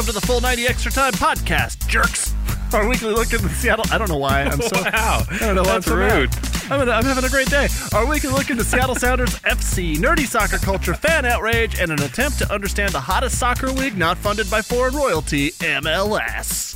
Welcome to the Full 90 Extra Time podcast, jerks. Our weekly look into Seattle. I don't know why I'm so. Wow, I don't know why I'm that's so mad. rude. I'm, I'm having a great day. Our weekly look into Seattle Sounders FC, nerdy soccer culture, fan outrage, and an attempt to understand the hottest soccer league not funded by foreign royalty, MLS.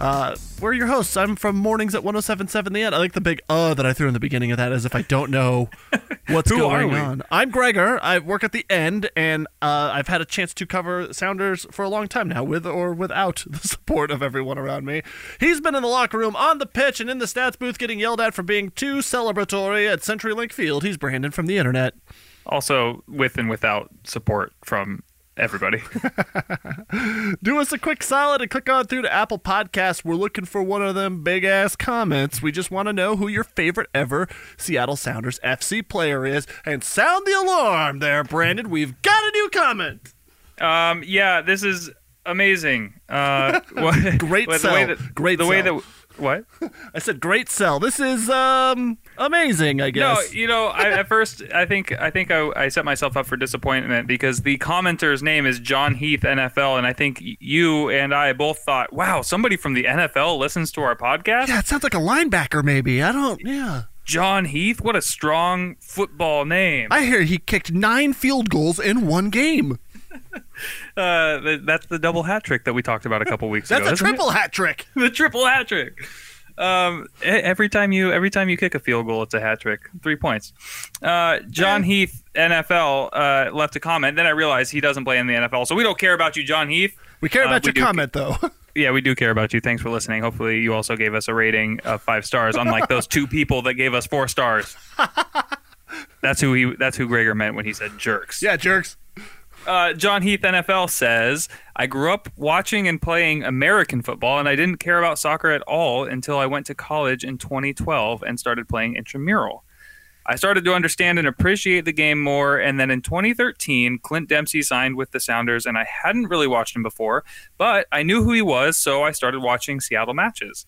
Uh, we're your hosts. I'm from Mornings at 1077 The End. I like the big uh that I threw in the beginning of that as if I don't know what's Who are going we? on. I'm Gregor. I work at the end, and uh, I've had a chance to cover Sounders for a long time now, with or without the support of everyone around me. He's been in the locker room, on the pitch, and in the stats booth getting yelled at for being too celebratory at CenturyLink Field. He's Brandon from the internet. Also, with and without support from everybody. Do us a quick solid and click on through to Apple Podcasts. We're looking for one of them big ass comments. We just want to know who your favorite ever Seattle Sounders FC player is. And sound the alarm there, Brandon. We've got a new comment. um, yeah, this is amazing. Uh, what, Great what- the way that, Great the way that what? I said great sell. This is um amazing, I guess. No, you know, I, at first I think I think I, I set myself up for disappointment because the commenter's name is John Heath NFL, and I think you and I both thought, wow, somebody from the NFL listens to our podcast. yeah, it sounds like a linebacker maybe. I don't yeah. John Heath, what a strong football name. I hear he kicked 9 field goals in one game. Uh, th- that's the double hat trick that we talked about a couple weeks ago. That's a isn't it? triple hat trick. the triple hat trick. Um, e- every time you every time you kick a field goal, it's a hat trick. Three points. Uh, John Heath, NFL, uh, left a comment. Then I realized he doesn't play in the NFL, so we don't care about you, John Heath. We care Uh, about your comment though. Yeah, we do care about you. Thanks for listening. Hopefully, you also gave us a rating of five stars, unlike those two people that gave us four stars. That's who he. That's who Gregor meant when he said jerks. yeah, jerks. Uh, John Heath NFL says, I grew up watching and playing American football, and I didn't care about soccer at all until I went to college in 2012 and started playing intramural. I started to understand and appreciate the game more, and then in 2013, Clint Dempsey signed with the Sounders, and I hadn't really watched him before, but I knew who he was, so I started watching Seattle matches.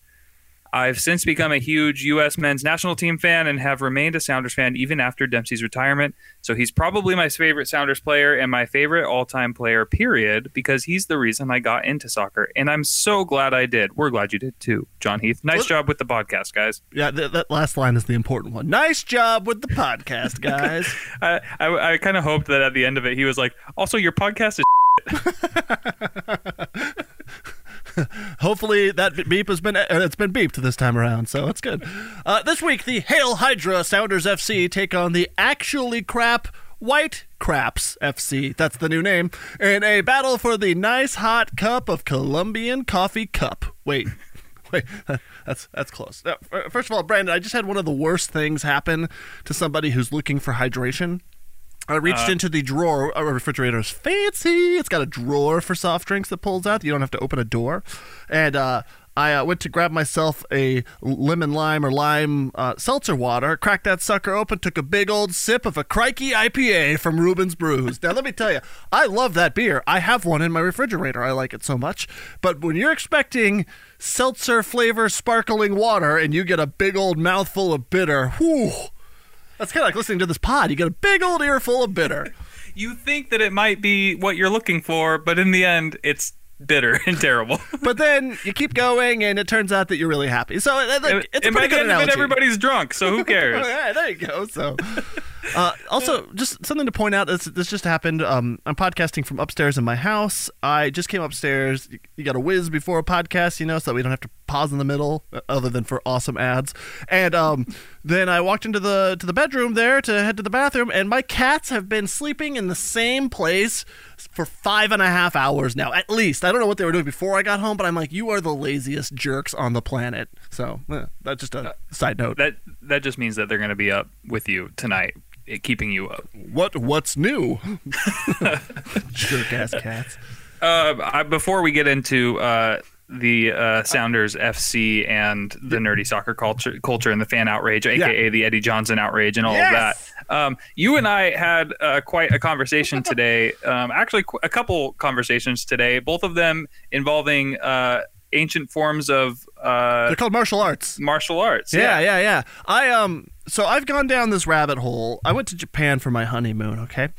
I've since become a huge U.S. men's national team fan and have remained a Sounders fan even after Dempsey's retirement. So he's probably my favorite Sounders player and my favorite all time player, period, because he's the reason I got into soccer. And I'm so glad I did. We're glad you did too, John Heath. Nice Well- job with the podcast, guys. Yeah, th- that last line is the important one. Nice job with the podcast, guys. I, I, I kind of hoped that at the end of it, he was like, also, your podcast is. Hopefully that beep has been uh, it's been beeped this time around, so it's good. Uh, this week, the Hail Hydra Sounders FC take on the actually crap White Craps FC. That's the new name. In a battle for the nice hot cup of Colombian coffee cup. Wait. Wait, that's that's close. Uh, f- First of all, Brandon, I just had one of the worst things happen to somebody who's looking for hydration. I reached into the drawer. Our refrigerator is fancy. It's got a drawer for soft drinks that pulls out. You don't have to open a door. And uh, I uh, went to grab myself a lemon lime or lime uh, seltzer water, cracked that sucker open, took a big old sip of a Crikey IPA from Reuben's Brews. Now, let me tell you, I love that beer. I have one in my refrigerator. I like it so much. But when you're expecting seltzer flavor sparkling water and you get a big old mouthful of bitter, whew, that's kind of like listening to this pod. You get a big old earful of bitter. You think that it might be what you're looking for, but in the end, it's bitter and terrible. but then you keep going, and it turns out that you're really happy. So uh, like, it's a pretty good analogy. everybody's drunk, so who cares? yeah, there you go. So, uh, also, just something to point out. This this just happened. Um, I'm podcasting from upstairs in my house. I just came upstairs. You, you got to whiz before a podcast, you know, so that we don't have to pause in the middle, uh, other than for awesome ads. And um, then I walked into the to the bedroom there to head to the bathroom, and my cats have been sleeping in the same place for five and a half hours now, at least. I don't know what they were doing before I got home, but I'm like, you are the laziest jerks on the planet. So eh, that's just a side note. That that just means that they're going to be up with you tonight, keeping you up. What what's new? Jerk ass cats. Uh, I, before we get into uh, the uh, Sounders FC and the nerdy soccer culture, culture and the fan outrage, aka the Eddie Johnson outrage, and all Yes! of that, um, you and I had uh, quite a conversation today. Um, actually, qu- a couple conversations today, both of them involving uh, ancient forms of uh, They're called martial arts. martial arts. Yeah, yeah, yeah. I um so I've gone down this rabbit hole. I went to Japan for my honeymoon, okay?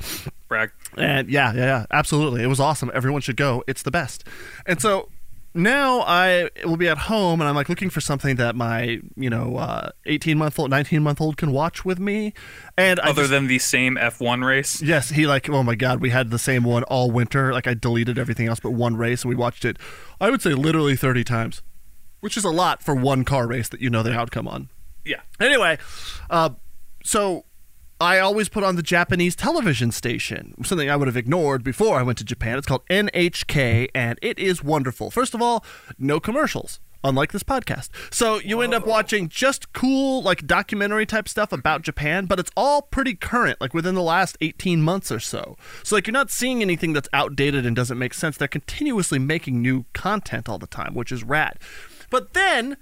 brag. And yeah, yeah, yeah, absolutely. It was awesome. Everyone should go. It's the best. And so now I will be at home and I'm like looking for something that my, you know, uh, 18 month old, 19 month old can watch with me. And Other just- than the same F1 race. Yes, he like oh my god, we had the same one all winter. Like I deleted everything else but one race and we watched it I would say literally 30 times. Which is a lot for one car race that you know the outcome on. Yeah. Anyway, uh, so I always put on the Japanese television station, something I would have ignored before I went to Japan. It's called NHK, and it is wonderful. First of all, no commercials. Unlike this podcast. So you end up watching just cool, like documentary type stuff about Japan, but it's all pretty current, like within the last 18 months or so. So, like, you're not seeing anything that's outdated and doesn't make sense. They're continuously making new content all the time, which is rad. But then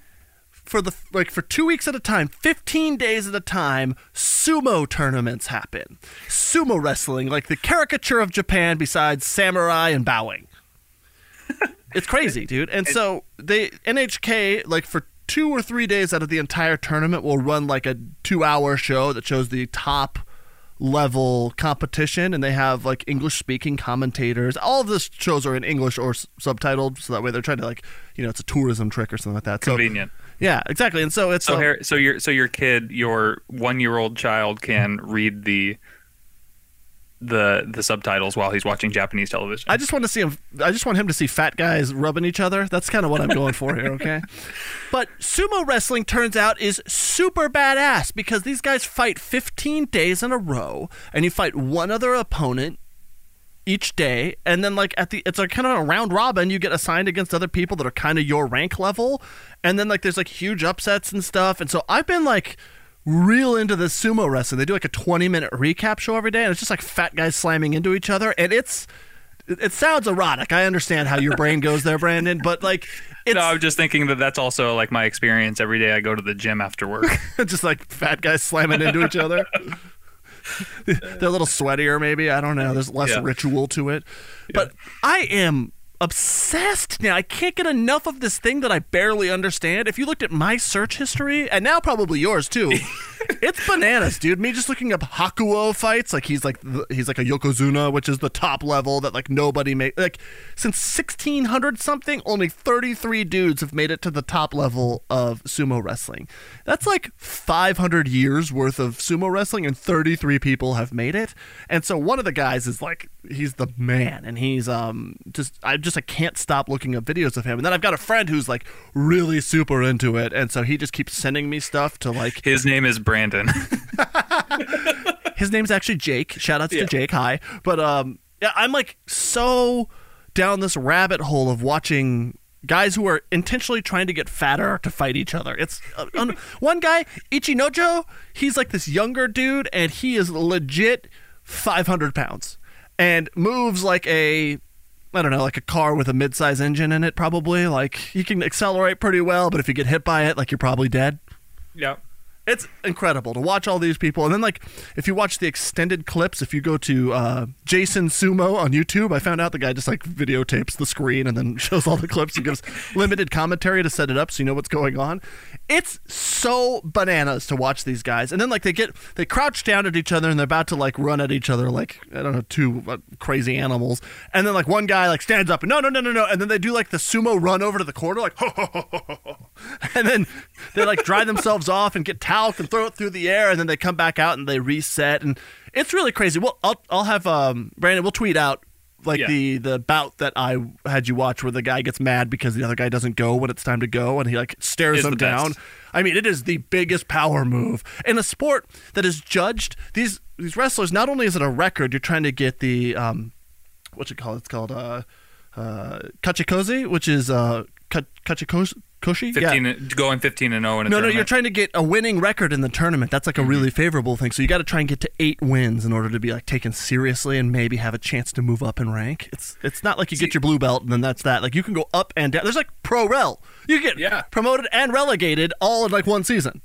for the like for two weeks at a time, fifteen days at a time, sumo tournaments happen. Sumo wrestling, like the caricature of Japan, besides samurai and bowing. it's crazy, dude. And so they NHK like for two or three days out of the entire tournament will run like a two-hour show that shows the top level competition and they have like english speaking commentators all of the shows are in english or s- subtitled so that way they're trying to like you know it's a tourism trick or something like that so Convenient. Yeah, exactly. And so it's So, um, here, so your so your kid, your one year old child, can read the the the subtitles while he's watching Japanese television. I just want to see him. I just want him to see fat guys rubbing each other. That's kind of what I'm going for here. Okay, but sumo wrestling turns out is super badass because these guys fight 15 days in a row, and you fight one other opponent each day and then like at the it's like kind of a round robin you get assigned against other people that are kind of your rank level and then like there's like huge upsets and stuff and so i've been like real into the sumo wrestling they do like a 20 minute recap show every day and it's just like fat guys slamming into each other and it's it sounds erotic i understand how your brain goes there brandon but like it's no, I'm just thinking that that's also like my experience every day. I go to the gym after work. just like fat guys slamming into each other. They're a little sweatier, maybe. I don't know. There's less Yeah. ritual to it. But I am obsessed now. I can't get enough of this thing that I barely understand. If you looked at my search history, and now probably yours too, it's bananas, dude. Me just looking up Hakuho fights, like he's like the, he's like a Yokozuna, which is the top level that like nobody made. Like since 1600 something, only 33 dudes have made it to the top level of sumo wrestling. That's like 500 years worth of sumo wrestling, and 33 people have made it. And so one of the guys is like he's the man, and he's um just I just I can't stop looking up videos of him. And then I've got a friend who's like really super into it, and so he just keeps sending me stuff to like His name is Brandon. his name's actually Jake. Shout outs to Jake. Hi. But um yeah, I'm like so down this rabbit hole of watching guys who are intentionally trying to get fatter to fight each other. It's uh, un- one guy, Ichinojo, he's like this younger dude and he is legit 500 pounds and moves like a I don't know, like a car with a mid-size engine in it. Probably like you can accelerate pretty well, but if you get hit by it, like you're probably dead. Yeah. It's incredible to watch all these people, and then like if you watch the extended clips, if you go to uh, Jason Sumo on YouTube, I found out the guy just like videotapes the screen and then shows all the clips and gives limited commentary to set it up so you know what's going on. It's so bananas to watch these guys, and then like they get they crouch down at each other and they're about to like run at each other like I don't know two uh, crazy animals, and then like one guy like stands up and no no no no no, and then they do like the sumo run over to the corner like ho ho ho ho ho, and then they like dry themselves off and get talc and throw it through the air, and then they come back out and they reset, and it's really crazy. Well, I'll I'll have um Brandon. We'll tweet out like Yeah. the the bout that I had you watch where the guy gets mad because the other guy doesn't go when it's time to go, and he like stares him the best. down. I mean, it is the biggest power move in a sport that is judged. These these wrestlers not only is it a record, you're trying to get the um, what you call it? It's called uh, uh, kachikozi, which is uh, ka- kachikoshi. Yeah. Fifteen going fifteen and zero in a No, no, tournament. you're trying to get a winning record in the tournament. That's like a really favorable thing. So you got to try and get to eight wins in order to be like taken seriously and maybe have a chance to move up in rank. It's it's not like you get your blue belt and then that's that. Like you can go up and down. There's like pro rel. You get Yeah. promoted and relegated all in like one season.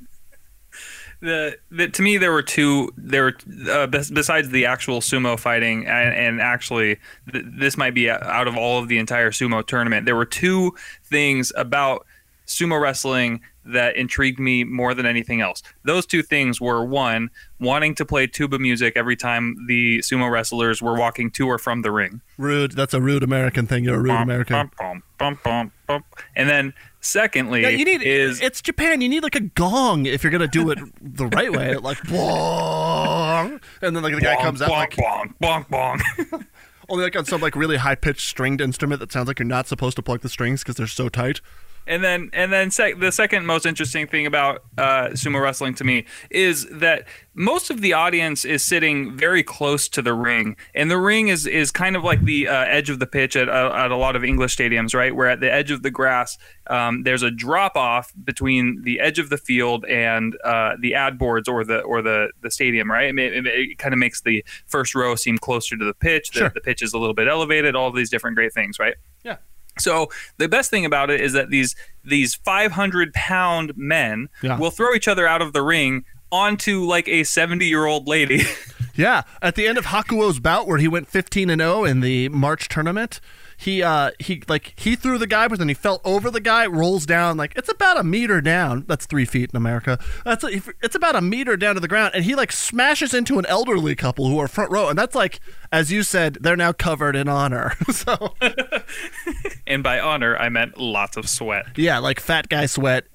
the, the to me there were two there were uh, bes- besides the actual sumo fighting and, and actually th- this might be out of all of the entire sumo tournament there were two things about sumo wrestling that intrigued me more than anything else those two things were one wanting to play tuba music every time the sumo wrestlers were walking to or from the ring Rude. That's a rude American thing. You're a rude American. bum, bum, bum, and then secondly Yeah, you need is it's Japan. You need like a gong if you're gonna do it the right way. Like bong, and then like the guy bonk, comes out bonk, like bonk, bonk, bonk. only like on some like really high pitched stringed instrument that sounds like you're not supposed to plug the strings because they're so tight. And then, and then, sec- the second most interesting thing about uh, sumo wrestling to me is that most of the audience is sitting very close to the ring, and the ring is is kind of like the uh, edge of the pitch at, uh, at a lot of English stadiums, right? Where at the edge of the grass, um, there's a drop off between the edge of the field and uh, the ad boards or the or the the stadium, right? It, it, it kind of makes the first row seem closer to the pitch. The, Sure. the pitch is a little bit elevated. All of these different great things, right? Yeah. So the best thing about it is that these these 500 pound men Yeah. will throw each other out of the ring onto like a 70 year old lady. Yeah, at the end of Hakuho's bout where he went 15 and 0 in the March tournament, he uh he like he threw the guy, but then he fell over the guy, rolls down like it's about a meter down. That's three feet in America. That's a, it's about a meter down to the ground, and he like smashes into an elderly couple who are front row, and that's like as you said, they're now covered in honor. so and by honor, I meant lots of sweat. yeah, like fat guy sweat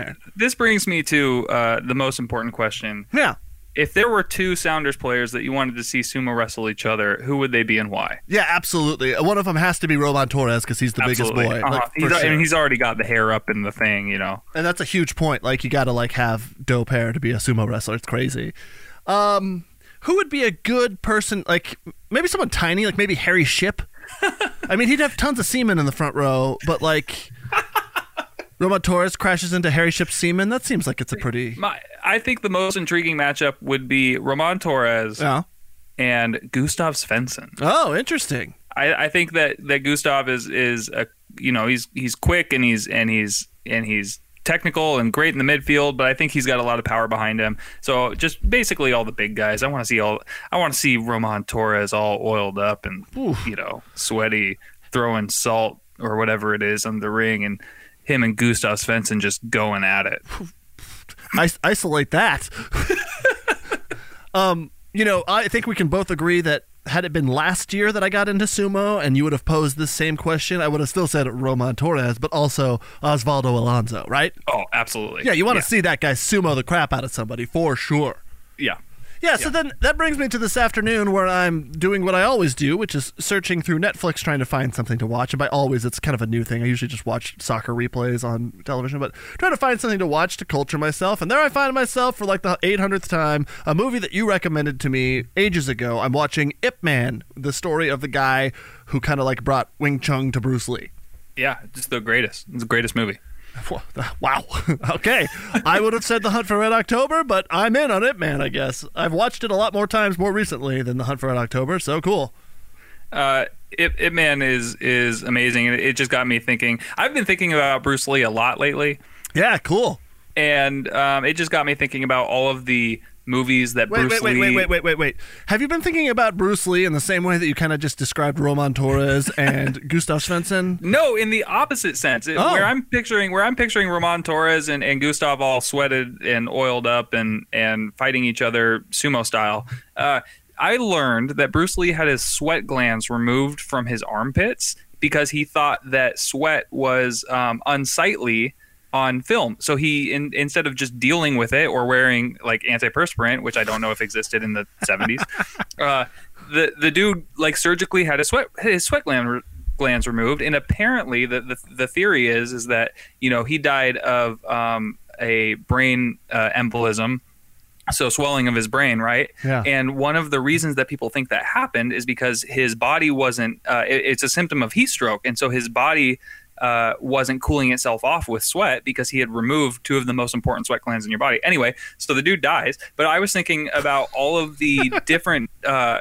And this, this brings me to uh, the most important question. yeah. If there were two Sounders players that you wanted to see sumo wrestle each other, who would they be and why? Yeah, absolutely. One of them has to be Roman Torres because he's the Absolutely. biggest boy. Uh-huh. Like, he's, for I mean, he's already got the hair up in the thing, you know. and that's a huge point. Like you got to like have dope hair to be a sumo wrestler. It's crazy. Um, who would be a good person? Like maybe someone tiny, like maybe Harry Shipp. I mean, he'd have tons of semen in the front row, but like Roman Torres crashes into Harry Shipp's Seaman. That seems like it's a pretty My, I think the most intriguing matchup would be Roman Torres yeah. and Gustav Svensson. Oh, interesting. I, I think that, that Gustav is is a you know he's he's quick and he's and he's and he's technical and great in the midfield, but I think he's got a lot of power behind him. So just basically all the big guys. I want to see all. I want to see Roman Torres all oiled up and you know sweaty, throwing salt or whatever it is on the ring, and him and Gustav Svensson just going at it. Is- isolate that. um, you know, I think we can both agree that had it been last year that I got into sumo and you would have posed this same question, I would have still said Roman Torres, but also Osvaldo Alonso, right? Oh, absolutely. Yeah, you want to see that guy sumo the crap out of somebody for sure. Yeah. So then that brings me to this afternoon where I'm doing what I always do, which is searching through Netflix trying to find something to watch. And by always, it's kind of a new thing. I usually just watch soccer replays on television, but trying to find something to watch to culture myself. And there I find myself for like the 800th time, a movie that you recommended to me ages ago. I'm watching Ip Man, the story of the guy who kind of like brought Wing Chun to Bruce Lee. Yeah, just the greatest. It's the greatest movie. Wow. okay. I would have said The Hunt for Red October, but I'm in on it, man, I guess. I've watched it a lot more times more recently than The Hunt for Red October, so cool. Uh, it, Ip Man is is amazing, and it just got me thinking. I've been thinking about Bruce Lee a lot lately, Yeah, cool. and um, it just got me thinking about all of the movies that Wait, Bruce wait, wait, Lee. wait, wait, wait, wait, wait. Have you been thinking about Bruce Lee in the same way that you kind of just described Roman Torres and Gustav Svensson? No, in the opposite sense. It- Oh. Where I'm picturing where I'm picturing Roman Torres and, and Gustav all sweated and oiled up and and fighting each other sumo style. Uh, I learned that Bruce Lee had his sweat glands removed from his armpits because he thought that sweat was um, unsightly on film. So he in, instead of just dealing with it or wearing like antiperspirant, which I don't know if existed in the 70s, uh, the the dude like surgically had his sweat his sweat gland re- glands removed, and apparently the, the the theory is is that you know he died of um, a brain uh, embolism. So swelling of his brain, right? Yeah. And one of the reasons that people think that happened is because his body wasn't. Uh, it- it's a symptom of heat stroke, and so his body uh, wasn't cooling itself off with sweat because he had removed two of the most important sweat glands in your body. Anyway, so the dude dies. But I was thinking about all of the different, uh,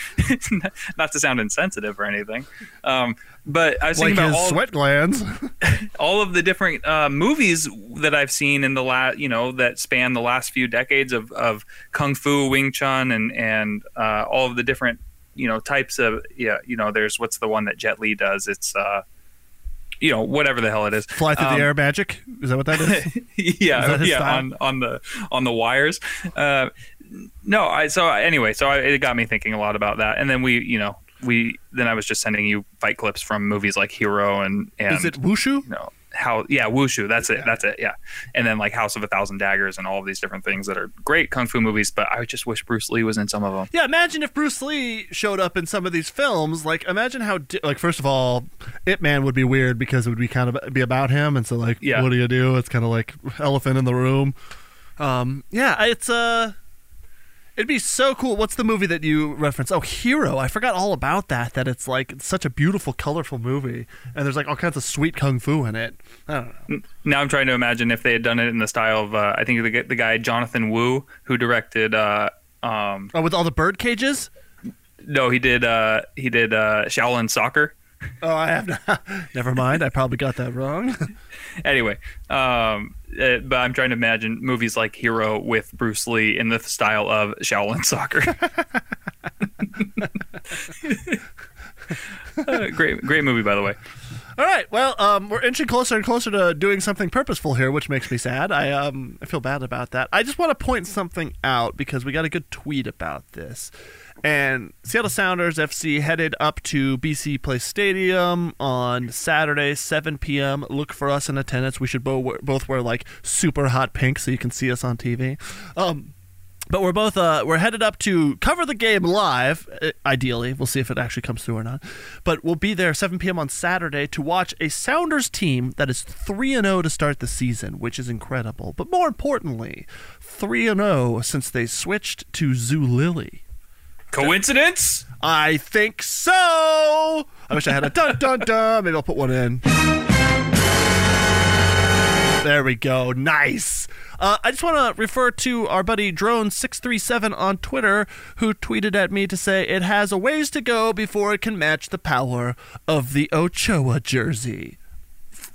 not to sound insensitive or anything, um, but I was Like thinking about all, sweat glands. all of the different uh, movies that I've seen in the last, you know, that span the last few decades of, of kung fu, Wing Chun, and and uh, all of the different, you know, types of, yeah, you know, there's what's the one that Jet Li does? It's, uh, you know, whatever the hell it is. Fly through Um, the air magic? Is that what that is? yeah, Is that yeah, style? on on the on the wires. Uh, no, I so anyway, so I, it got me thinking a lot about that, and then we, you know, we then I was just sending you fight clips from movies like Hero and and is it Wushu? you know how yeah wushu that's it that's it yeah and then like house of a thousand daggers and all of these different things that are great kung fu movies but i just wish bruce lee was in some of them Yeah, imagine if Bruce Lee showed up in some of these films. Like, imagine how, di- like, first of all, Ip Man would be weird because it would be kind of be about him, and so like, Yeah. what do you do? It's kind of like elephant in the room. Um, yeah, it's uh, it'd be so cool. What's the movie that you reference? Oh, Hero. I forgot all about that. That it's like it's such a beautiful, colorful movie, and there's like all kinds of sweet kung fu in it. I don't know. now i'm trying to imagine if they had done it in the style of uh, i think the, the guy jonathan wu who directed uh um Oh, with all the bird cages. no he did uh he did uh shaolin soccer Oh, I have not. Never mind. I probably got that wrong. anyway um uh, but i'm trying to imagine movies like hero with bruce lee in the style of shaolin soccer Uh, great great movie by the way All right. Well, um, we're inching closer and closer to doing something purposeful here, which makes me sad. I um, I feel bad about that. I just want to point something out because we got a good tweet about this. And Seattle Sounders FC headed up to BC Place Stadium on Saturday, 7 p.m. Look for us in attendance. We should bo- both wear like super hot pink so you can see us on TV. Um, but we're both uh, we're headed up to cover the game live. Ideally, we'll see if it actually comes through or not. But we'll be there 7 p.m. on Saturday to watch a Sounders team that is three and zero to start the season, which is incredible. But more importantly, three and zero since they switched to Zulily. Coincidence I think so. I wish I had a dun dun dun. Maybe I'll put one in. There we go. Nice. Uh, I just want to refer to our buddy Drone637 on Twitter, who tweeted at me to say it has a ways to go before it can match the power of the Ochoa jersey.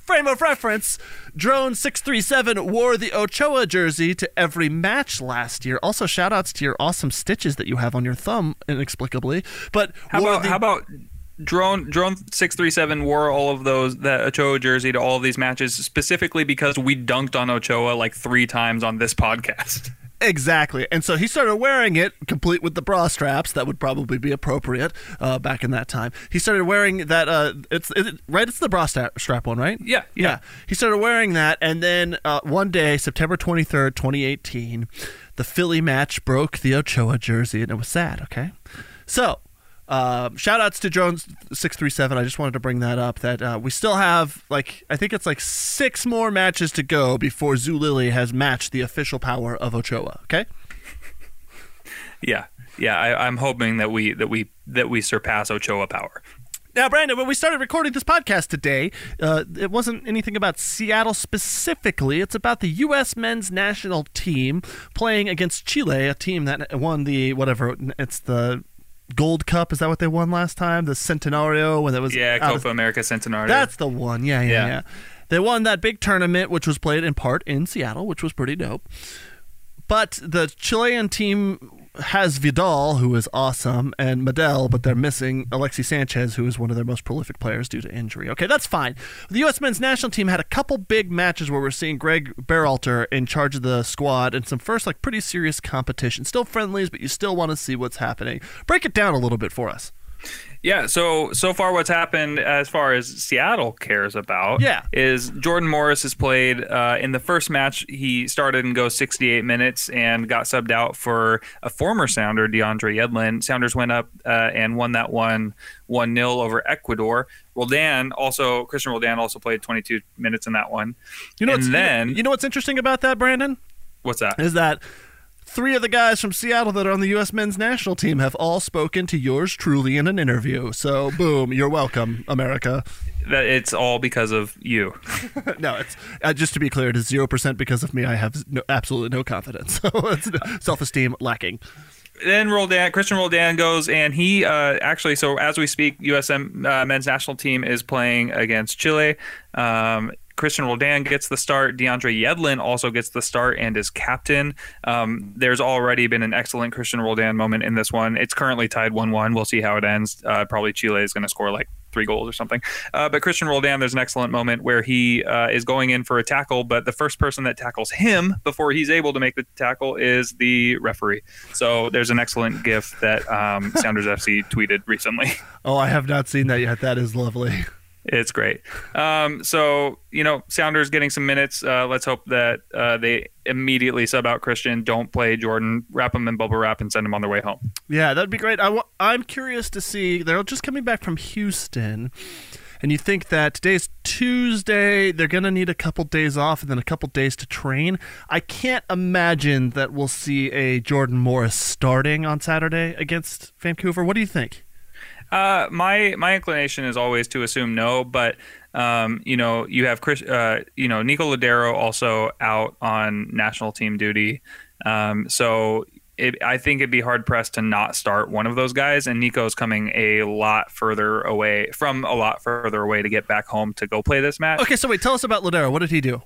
Frame of reference Drone637 wore the Ochoa jersey to every match last year. Also, shout outs to your awesome stitches that you have on your thumb, inexplicably. But How about the- how about drone drone six three seven wore all of those that Ochoa jersey to all of these matches specifically because we dunked on Ochoa like three times on this podcast. Exactly. And so he started wearing it, complete with the bra straps. That would probably be appropriate uh, back in that time. He started wearing that. Uh, it's it, right. It's the bra sta- strap one, right? Yeah, yeah. He started wearing that, and then uh, one day, September twenty third, twenty eighteen, the Philly match broke the Ochoa jersey, and it was sad. Okay, so. Uh, shout outs to Jones six three seven. I just wanted to bring that up. That uh, we still have like I think it's like six more matches to go before Zulily has matched the official power of Ochoa. Okay. Yeah, yeah. I, I'm hoping that we that we that we surpass Ochoa power. Now, Brandon, when we started recording this podcast today, uh, it wasn't anything about Seattle specifically. It's about the U.S. men's national team playing against Chile, a team that won the whatever. It's the Gold Cup. Is that what they won last time? The Centenario when it was Yeah, Copa of- America Centenario. That's the one. Yeah, yeah, Yeah. yeah, They won that big tournament, which was played in part in Seattle, which was pretty dope. But the Chilean team has Vidal, who is awesome, and Medel, but they're missing Alexis Sanchez, who is one of their most prolific players due to injury. Okay, that's fine. The U.S. men's national team had a couple big matches where we're seeing Greg Berhalter in charge of the squad and some first, like, pretty serious competition. Still friendlies, but you still want to see what's happening. Break it down a little bit for us. Yeah, so so far what's happened as far as Seattle cares about Yeah. is Jordan Morris has played uh, in the first match he started and goes 68 minutes and got subbed out for a former Sounder DeAndre Yedlin. Sounders went up uh, and won that one 1-0 over Ecuador. Roldan also Christian Roldan also played 22 minutes in that one. You know, and what's, then you know what's interesting about that, Brandon? what's that? is that three of the guys from Seattle that are on the U.S. men's national team have all spoken to yours truly in an interview. So, boom, you're welcome, America. That it's all because of you. no, it's uh, just to be clear, it is zero percent because of me. I have no, absolutely no confidence, so it's self-esteem lacking. then Roldan, Christian Roldan goes and he uh, actually. So as we speak, USM uh, men's national team is playing against Chile. Um, Christian Roldan gets the start. DeAndre Yedlin also gets the start and is captain. Um, there's already been an excellent Christian Roldan moment in this one. It's currently tied 1 1. We'll see how it ends. Uh, probably Chile is going to score like three goals or something. Uh, but Christian Roldan, there's an excellent moment where he uh, is going in for a tackle, but the first person that tackles him before he's able to make the tackle is the referee. So there's an excellent GIF that um, Sounders FC tweeted recently. Oh, I have not seen that yet. That is lovely. It's great. Um, so you know, Sounders getting some minutes. Uh, let's hope that uh, they immediately sub out Christian. Don't play Jordan. Wrap him in bubble wrap and send him on their way home. Yeah, that'd be great. I w- I'm curious to see. They're just coming back from Houston, and you think that today's Tuesday, they're to need a couple days off and then a couple days to train. I can't imagine that we'll see a Jordan Morris starting on Saturday against Vancouver. What do you think? Uh, my my inclination is always to assume no, but um, you know, you have Chris, uh, you know, Nico Lodeiro also out on national team duty, um, so it, I think it'd be hard pressed to not start one of those guys. And Nico's coming a lot further away from a lot further away to get back home to go play this match. Okay, so wait, tell us about Lodeiro. What did he do?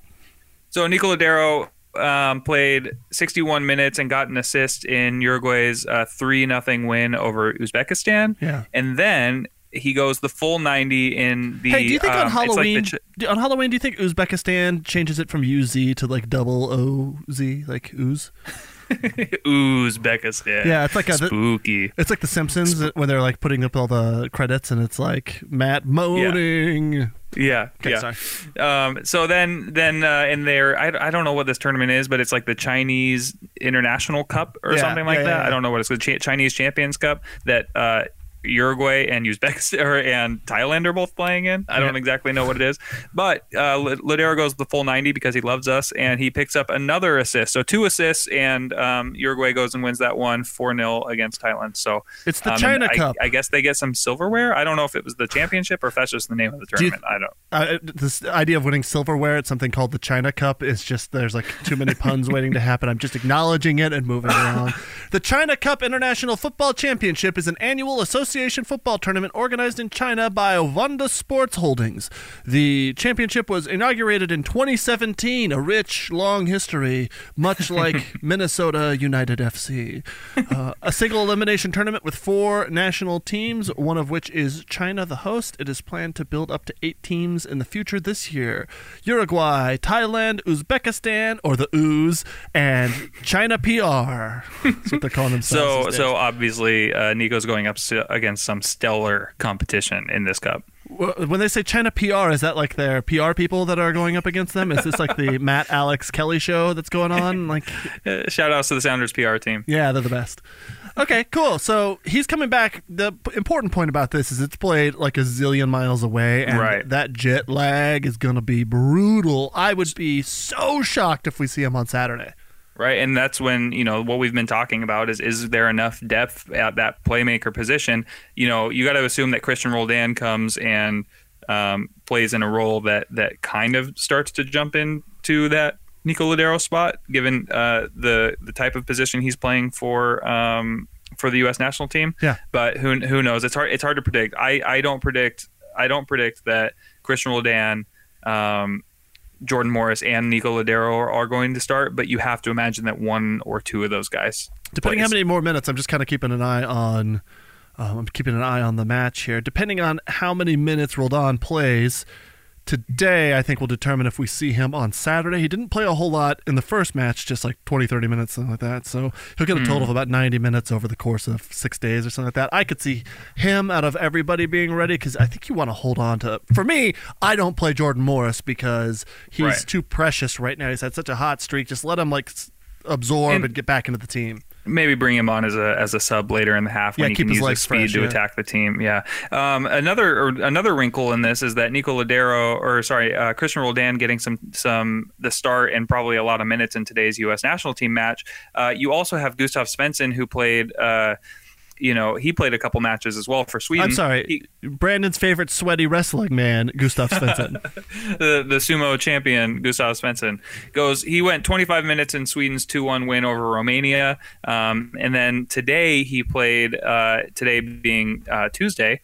So Nico Lodeiro um, played 61 minutes and got an assist in Uruguay's uh, three nothing win over Uzbekistan. Yeah. and then he goes the full 90 in the. hey, do you think on um, like the Halloween? ch- on Halloween, do you think Uzbekistan changes it from UZ to like double O Z, like ooze? Uzbekistan. Yeah, it's like a- spooky. It's like The Simpsons when they're like putting up all the credits, and it's like Matt moaning. Yeah, Okay, yeah. sorry. Um, so then, then uh, in there, I, I don't know what this tournament is, but it's like the Chinese International Cup or Yeah, something like yeah, that. yeah, yeah. I don't know what it's the Ch- Chinese Champions Cup that uh, Uruguay and Uzbekistan or, and Thailand are both playing in. I don't Yeah. exactly know what it is, but uh, Lodeiro goes the full 90 because he loves us, and he picks up another assist. So two assists, and um, Uruguay goes and wins that one 4 0 against Thailand. So It's the um, China I, Cup. I guess they get some silverware. I don't know if it was the championship or if that's just the name of the Do you- tournament. I don't. Uh, this idea of winning silverware at something called the China Cup is just there's like too many puns waiting to happen. I'm just acknowledging it and moving on. The China Cup International Football Championship is an annual association football tournament organized in China by Wanda Sports Holdings. The championship was inaugurated in 2017, a rich, long history, much like Minnesota United FC. Uh, a single elimination tournament with four national teams, one of which is China, the host. It is planned to build up to eight teams in the future this year Uruguay, Thailand, Uzbekistan, or the Ooze, and China PR. That's what they're calling themselves. So, so obviously, uh, Nico's going up against some stellar competition in this cup. When they say China PR, is that like their PR people that are going up against them? Is this like the Matt Alex Kelly show that's going on? Like, Uh, shout outs to the Sounders PR team. Yeah, they're the best. Okay, cool. So he's coming back. The important point about this is it's played like a zillion miles away, and Right. that jet lag is going to be brutal. I would be so shocked if we see him on Saturday. Right, and that's when you know what we've been talking about is is there enough depth at that playmaker position? You know, you got to assume that Christian Roldan comes and um, plays in a role that that kind of starts to jump into that Nico Lodeiro spot, given uh, the the type of position he's playing for um, for the U.S. national team. Yeah. But who who knows? It's hard. It's hard to predict. I, I don't predict. I don't predict that Christian Roldan, um, Jordan Morris, and Nico Lodeiro are, are going to start. But you have to imagine that one or two of those guys. Depending plays. how many more minutes, I'm just kind of keeping an eye on. Um, I'm keeping an eye on the match here. Depending on how many minutes Roldan plays today, I think will determine if we see him on Saturday. He didn't play a whole lot in the first match, just like 20, 30 minutes, something like that. So he'll get a total of hmm. about 90 minutes over the course of six days or something like that. I could see him out of everybody being ready because I think you want to hold on to. For me, I don't play Jordan Morris because he's Right. too precious right now. He's had such a hot streak. Just let him like absorb And- and get back into the team. Maybe bring him on as a as a sub later in the half Yeah, when he keep can his use his speed fresh, to yeah. attack the team. Yeah. Um, another or another wrinkle in this is that Nico Lodeiro or sorry uh, Christian Roldan getting some some the start and probably a lot of minutes in today's U.S. national team match. Uh, you also have Gustav Svensson who played. Uh, you know, he played a couple matches as well for Sweden. I'm sorry, He- Brandon's favorite sweaty wrestling man, Gustav Svensson. the, the sumo champion Gustav Svensson goes. He went 25 minutes in Sweden's 2-1 win over Romania, um, and then today he played. Uh, today being uh, Tuesday,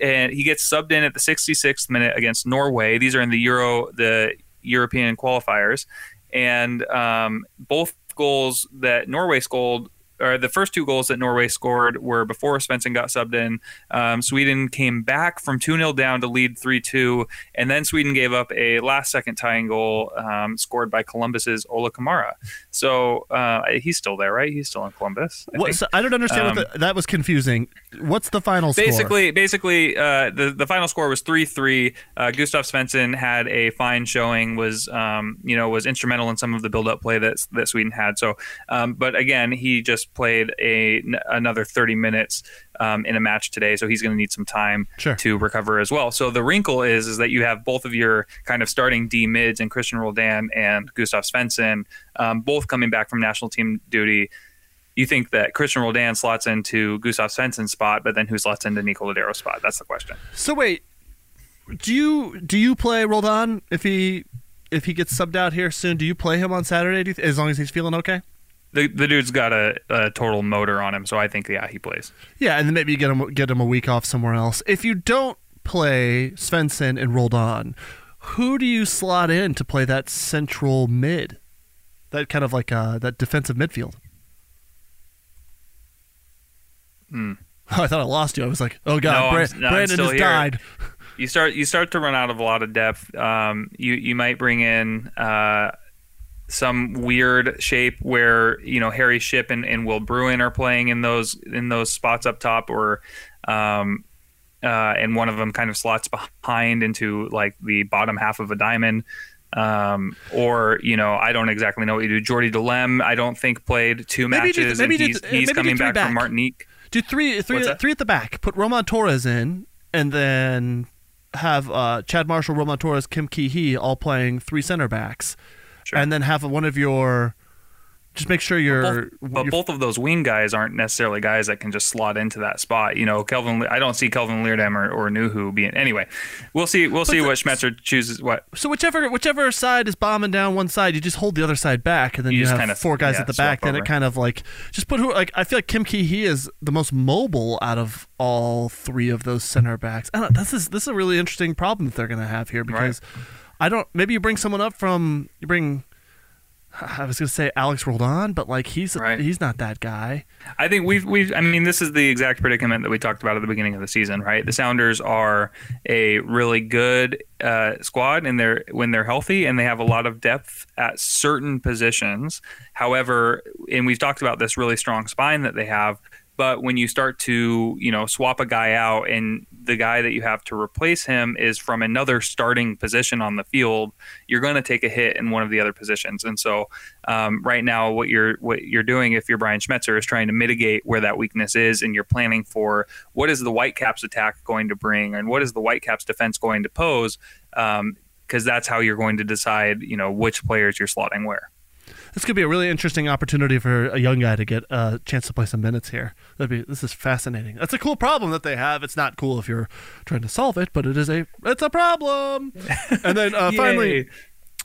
and he gets subbed in at the 66th minute against Norway. These are in the Euro, the European qualifiers, and um, both goals that Norway scored. Or the first two goals that Norway scored were before Svensson got subbed in. Um, Sweden came back from 2 0 down to lead 3 2, and then Sweden gave up a last second tying goal um, scored by Columbus's Ola Kamara. So uh, he's still there, right? He's still in Columbus. I what, so I don't understand Um, what the, that was confusing. What's the final score? Basically, basically, uh, the the final score was three three. Uh, Gustav Svensson had a fine showing, was um, you know was instrumental in some of the build up play that that Sweden had. So, um, but again, he just played a n- another thirty minutes um, in a match today, so he's going to need some time Sure. to recover as well. So the wrinkle is is that you have both of your kind of starting D mids and Christian Roldan and Gustav Svensson, um, both coming back from national team duty you think that Christian Roldan slots into Gustav Svensson's spot, but then who slots into Nico Lodeiro's spot? That's the question. So wait, do you do you play Roldan if he if he gets subbed out here soon? Do you play him on Saturday? Do you th- as long as he's feeling okay? The, the dude's got a, a total motor on him, so I think yeah he plays. Yeah, and then maybe you get him get him a week off somewhere else. If you don't play Svensson and Roldan, who do you slot in to play that central mid? That kind of like uh, that defensive midfield. Hmm. I thought I lost you. I was like, oh god, No, I'm- Bra- no, Brandon has here. died. You start you start to run out of a lot of depth. Um, you you might bring in uh, some weird shape where you know Harry Shipp and, and Will Bruin are playing in those in those spots up top, or um, uh, and one of them kind of slots behind into like the bottom half of a diamond. Um, or you know, I don't exactly know what you do. Jordy Delem, I don't think played two Maybe do- matches, maybe and do- he's, he's maybe coming back, back. from Martinique. Do three, three, that? at the back. Put Roman Torres in, and then have uh, Chad Marshall, Roman Torres, Kim Ki Hee all playing three center backs, Sure. and then have one of your. Just make sure you're. both, but you're- both of those wing guys aren't necessarily guys that can just slot into that spot. You know, Kelvin. I don't see Kelvin Leerdam or, or Nouhou being. Anyway, we'll see. We'll see the- what Schmetzer chooses. What so whichever whichever side is bombing down one side, you just hold the other side back, and then You you, just have kinda- four guys yeah, at the back. Then over. it kind of like just put who like I feel like Kim Ki Hee is the most mobile out of all three of those center backs. I don't, this is this is a really interesting problem that they're going to have here because I don't. Maybe you bring someone up from you bring. I was going to say Alex Roldan, but like he's Right. he's not that guy. I think we've we've. I mean, this is the exact predicament that we talked about at the beginning of the season, right? The Sounders are a really good uh, squad, and they're when they're healthy, and they have a lot of depth at certain positions. However, and we've talked about this really strong spine that they have. But when you start to, you know, swap a guy out and the guy that you have to replace him is from another starting position on the field, you're going to take a hit in one of the other positions. And so, um, right now, what you're what you're doing, if you're Brian Schmetzer, is trying to mitigate where that weakness is, and you're planning for what is the Whitecaps attack going to bring, and what is the Whitecaps defense going to pose, because that's how you're going to decide, you know, which players you're slotting where. This could be a really interesting opportunity for a young guy to get a chance to play some minutes here. That'd be this is fascinating. That's a cool problem that they have. It's not cool if you're trying to solve it, but it is a it's a problem. and then uh, finally,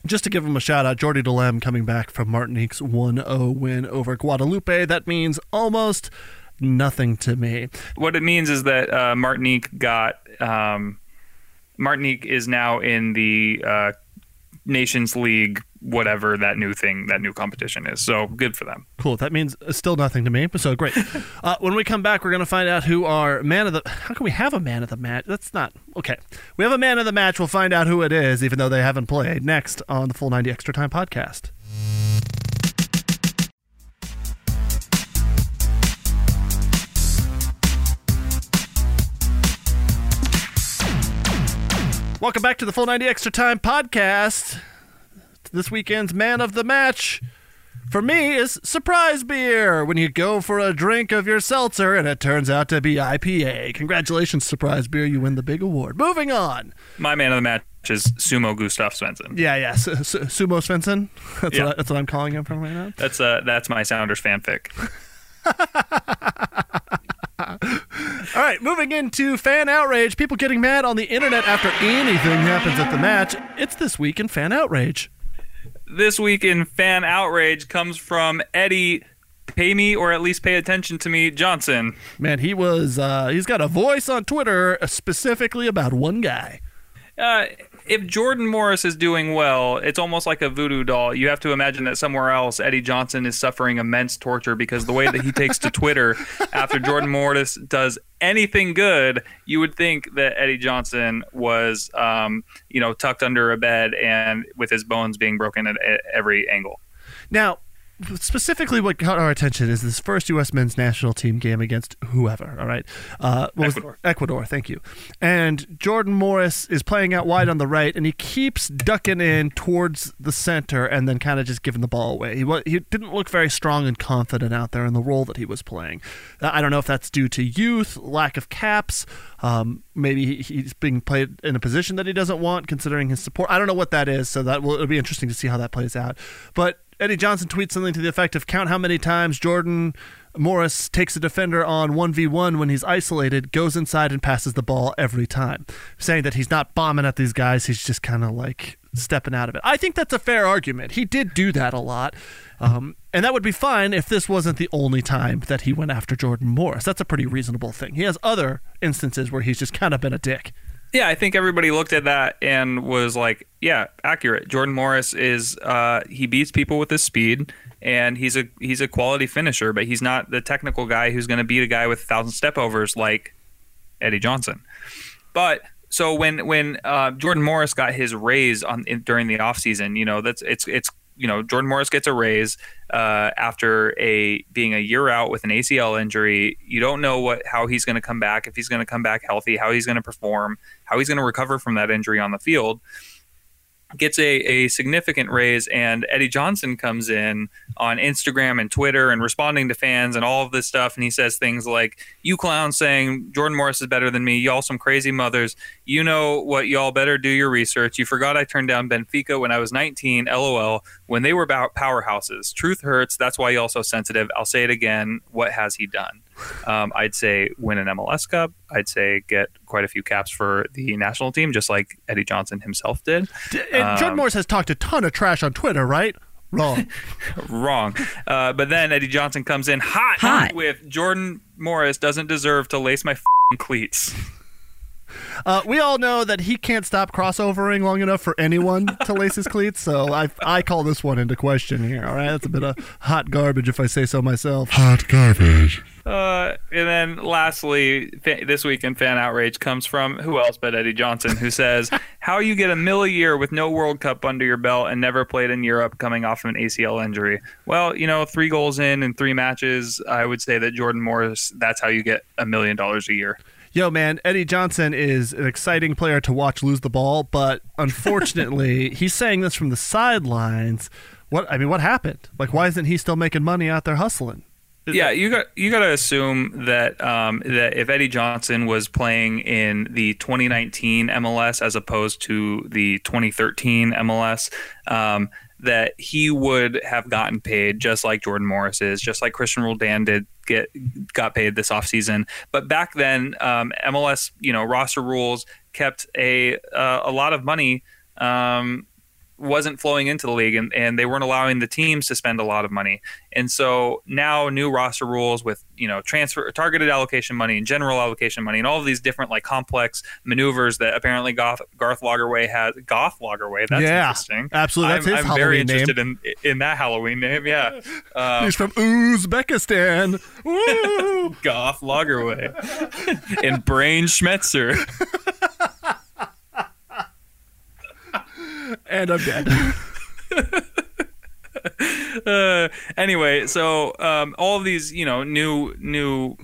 just to give him a shout out, Jordy Delem coming back from Martinique's 1-0 win over Guadeloupe. That means almost nothing to me. What it means is that uh, Martinique got um, Martinique is now in the uh, Nations League, whatever that new thing, that new competition is. So good for them. Cool. That means still nothing to me. So great. uh, when we come back, we're going to find out who our man of the. How can we have a man of the match? That's not okay. We have a man of the match. We'll find out who it is, even though they haven't played. Next on the Full 90 Extra Time podcast. Welcome back to the Full 90 Extra Time podcast. This weekend's man of the match for me is surprise beer when you go for a drink of your seltzer and it turns out to be IPA. Congratulations, surprise beer. You win the big award. Moving on. My man of the match is Sumo Gustav Svensson. Yeah, yeah. Su- Su- Sumo Svensson. That's, Yeah. what that's what I'm calling him from right now. That's uh that's my Sounders fanfic. All right, moving into fan outrage. People getting mad on the internet after anything happens at the match. It's this week in fan outrage. This week in fan outrage comes from Eddie pay me or at least pay attention to me Johnson. Man, he was uh, he's got a voice on Twitter specifically about one guy. Uh, if Jordan Morris is doing well, it's almost like a voodoo doll. You have to imagine that somewhere else, Eddie Johnson is suffering immense torture because the way that he takes to Twitter after Jordan Morris does anything good, you would think that Eddie Johnson was, um, you know, tucked under a bed and with his bones being broken at, at every angle. Now, specifically, what caught our attention is this first U.S. men's national team game against whoever. All right, uh, what was- Ecuador. Ecuador. Thank you. And Jordan Morris is playing out wide on the right, and he keeps ducking in towards the center, and then kind of just giving the ball away. He he didn't look very strong and confident out there in the role that he was playing. Uh, I don't know if that's due to youth, lack of caps. Um, maybe he's being played in a position that he doesn't want, considering his support. I don't know what that is, so that will it'll be interesting to see how that plays out. But Eddie Johnson tweets something to the effect of count how many times Jordan Morris takes a defender on 1v1 when he's isolated, goes inside and passes the ball every time. Saying that he's not bombing at these guys, he's just kind of like stepping out of it. I think that's a fair argument. He did do that a lot. Um, and that would be fine if this wasn't the only time that he went after Jordan Morris. That's a pretty reasonable thing. He has other instances where he's just kind of been a dick. Yeah, I think everybody looked at that and was like, "Yeah, accurate." Jordan Morris is uh, he beats people with his speed, and he's a he's a quality finisher, but he's not the technical guy who's going to beat a guy with a thousand step overs like Eddie Johnson. But so when when uh, Jordan Morris got his raise on in, during the offseason, you know that's it's it's you know Jordan Morris gets a raise uh, after a being a year out with an ACL injury. You don't know what how he's going to come back, if he's going to come back healthy, how he's going to perform, how he's going to recover from that injury on the field. Gets a, a significant raise, and Eddie Johnson comes in on Instagram and Twitter and responding to fans and all of this stuff. And he says things like, You clowns saying Jordan Morris is better than me. Y'all some crazy mothers. You know what? Y'all better do your research. You forgot I turned down Benfica when I was 19. LOL. When they were about powerhouses. Truth hurts. That's why y'all so sensitive. I'll say it again. What has he done? Um, I'd say win an MLS Cup. I'd say get quite a few caps for the national team, just like Eddie Johnson himself did. D- And Jordan Morris has talked a ton of trash on Twitter, right? Wrong. Wrong. Uh, but then Eddie Johnson comes in hot, Hot. with Jordan Morris doesn't deserve to lace my f***ing cleats. Uh, we all know that he can't stop crossovering long enough for anyone to lace his cleats, so I I call this one into question here. All right, that's a bit of hot garbage if I say so myself. Hot garbage. Uh, and then lastly, fa- this week in fan outrage comes from who else but Eddie Johnson, who says, "How you get a mill a year with no World Cup under your belt and never played in Europe, coming off of an ACL injury?" Well, you know, three goals in in three matches. I would say that Jordan Morris. That's how you get a million dollars a year. Yo, man, Eddie Johnson is an exciting player to watch lose the ball, but unfortunately, he's saying this from the sidelines. What I mean, what happened? Like, why isn't he still making money out there hustling? Yeah, you got you got to assume that um, that if Eddie Johnson was playing in the 2019 MLS as opposed to the 2013 MLS, um, that he would have gotten paid just like Jordan Morris is, just like Christian Roldan did get got paid this offseason. But back then, um, MLS, you know, roster rules kept a uh, a lot of money. Um, wasn't flowing into the league and, and they weren't allowing the teams to spend a lot of money. And so now new roster rules with, you know, transfer targeted allocation money and general allocation money and all of these different like complex maneuvers that apparently Garth, Garth Lagerwey has Goth Lagerwey. That's Yeah, interesting. absolutely. That's I'm, his I'm very Halloween name. in in that Halloween name. Yeah. Um, He's from Uzbekistan. Woo! Goth Lagerwey and Brain Schmetzer. and I'm dead. uh, anyway, so um, all of these, you know, new new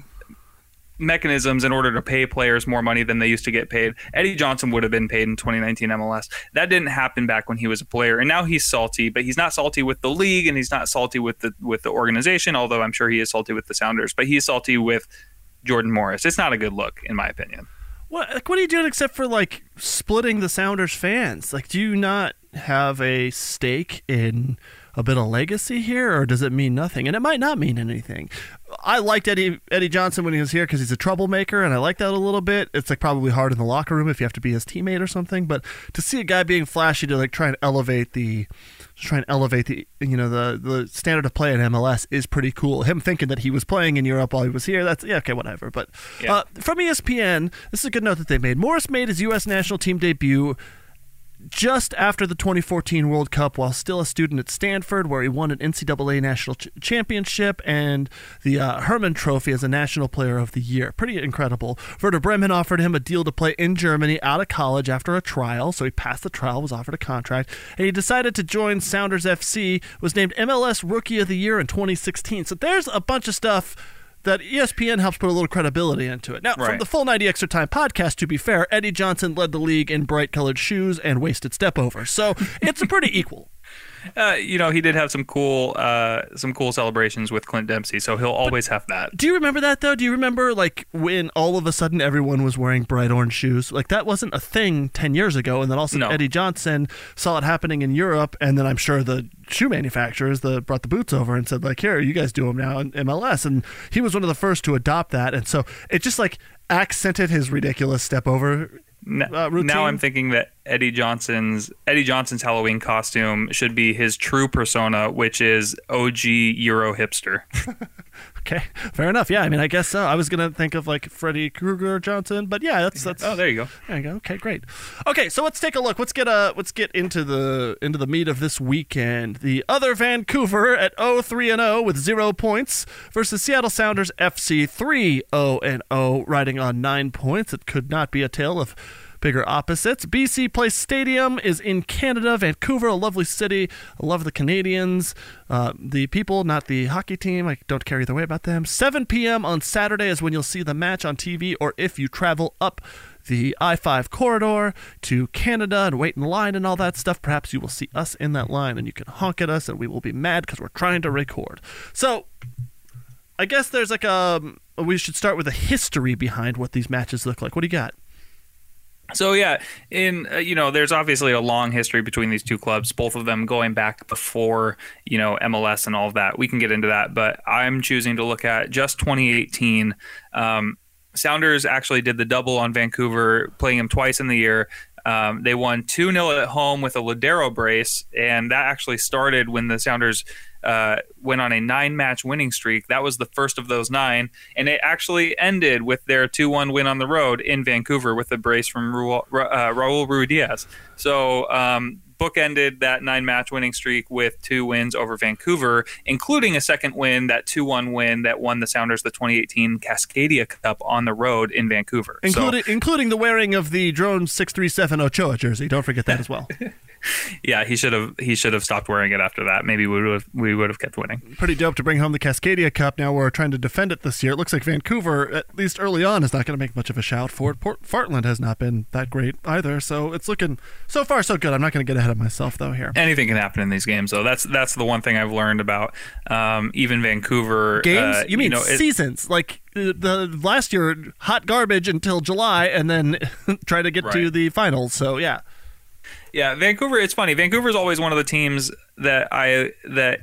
mechanisms in order to pay players more money than they used to get paid. Eddie Johnson would have been paid in 2019 MLS. That didn't happen back when he was a player, and now he's salty. But he's not salty with the league, and he's not salty with the with the organization. Although I'm sure he is salty with the Sounders, but he's salty with Jordan Morris. It's not a good look, in my opinion. What like, what are you doing except for like splitting the Sounders fans? Like, do you not have a stake in a bit of legacy here, or does it mean nothing? And it might not mean anything. I liked Eddie Eddie Johnson when he was here because he's a troublemaker, and I like that a little bit. It's like probably hard in the locker room if you have to be his teammate or something. But to see a guy being flashy to like try and elevate the try and elevate the you know the the standard of play in MLS is pretty cool. Him thinking that he was playing in Europe while he was here, that's yeah okay whatever. But Yeah. uh, from ESPN, this is a good note that they made. Morris made his U.S. national team debut just after the 2014 World Cup while still a student at Stanford, where he won an NCAA national ch- championship and the uh, Hermann Trophy as a National Player of the Year. Pretty incredible. Werder Bremen offered him a deal to play in Germany out of college after a trial, so he passed the trial, was offered a contract, and he decided to join Sounders FC, was named MLS Rookie of the Year in 2016. So there's a bunch of stuff that ESPN helps put a little credibility into it. Now, from the Full 90 Extra Time podcast, to be fair, Eddie Johnson led the league in bright colored shoes and wasted step over. So it's a pretty equal. Uh, you know, he did have some cool uh, some cool celebrations with Clint Dempsey, so he'll always have that. Do you remember that though? Do you remember like when all of a sudden everyone was wearing bright orange shoes? Like that wasn't a thing 10 years ago and then also No. Eddie Johnson saw it happening in Europe and then I'm sure the shoe manufacturers that brought the boots over and said like, "Here, you guys do them now in MLS." And he was one of the first to adopt that and so it just like accented his ridiculous step over uh, now I'm thinking that Eddie Johnson's Eddie Johnson's Halloween costume should be his true persona, which is OG Euro hipster. Okay, fair enough. Yeah, I mean, I guess so. I was gonna think of like Freddie Krueger Johnson, but yeah, that's that's. oh, there you go. There you go. Okay, great. Okay, so let's take a look. Let's get uh let's get into the into the meat of this weekend. The other Vancouver at 0-3 and 0 with zero points versus Seattle Sounders FC 3-0 and 0, riding on nine points. It could not be a tale of bigger opposites. BC Place Stadium is in Canada, Vancouver, a lovely city. I love the Canadians, uh, the people, not the hockey team. I don't care either way about them. 7 p.m. on Saturday is when you'll see the match on TV, or if you travel up the I 5 corridor to Canada and wait in line and all that stuff, perhaps you will see us in that line and you can honk at us and we will be mad because we're trying to record. So, I guess there's like a. We should start with a history behind what these matches look like. What do you got? So yeah, in uh, you know, there's obviously a long history between these two clubs, both of them going back before you know MLS and all of that. We can get into that, but I'm choosing to look at just 2018. Um, Sounders actually did the double on Vancouver, playing them twice in the year. Um, they won 2 0 at home with a Lodeiro brace, and that actually started when the Sounders uh, went on a nine match winning streak. That was the first of those nine, and it actually ended with their 2 1 win on the road in Vancouver with a brace from Raul, uh, Raul Ruidiaz. So, um, bookended that nine match winning streak with two wins over Vancouver, including a second win, that 2 1 win that won the Sounders the 2018 Cascadia Cup on the road in Vancouver. So- Including, including the wearing of the drone 637 Ochoa jersey. Don't forget that as well. yeah, he should have he should have stopped wearing it after that. Maybe we would have we would have kept winning. Pretty dope to bring home the Cascadia Cup. Now we're trying to defend it this year. It looks like Vancouver, at least early on, is not going to make much of a shout for it. Port Fartland has not been that great either. So it's looking so far so good. I'm not going to get ahead of myself though here. Anything can happen in these games, though. That's that's the one thing I've learned about um, even Vancouver Games? uh, you mean know, it- seasons? Like uh, the last year, hot garbage until July, and then try to get to the finals. So yeah, Yeah, Vancouver. It's funny. Vancouver is always one of the teams that I that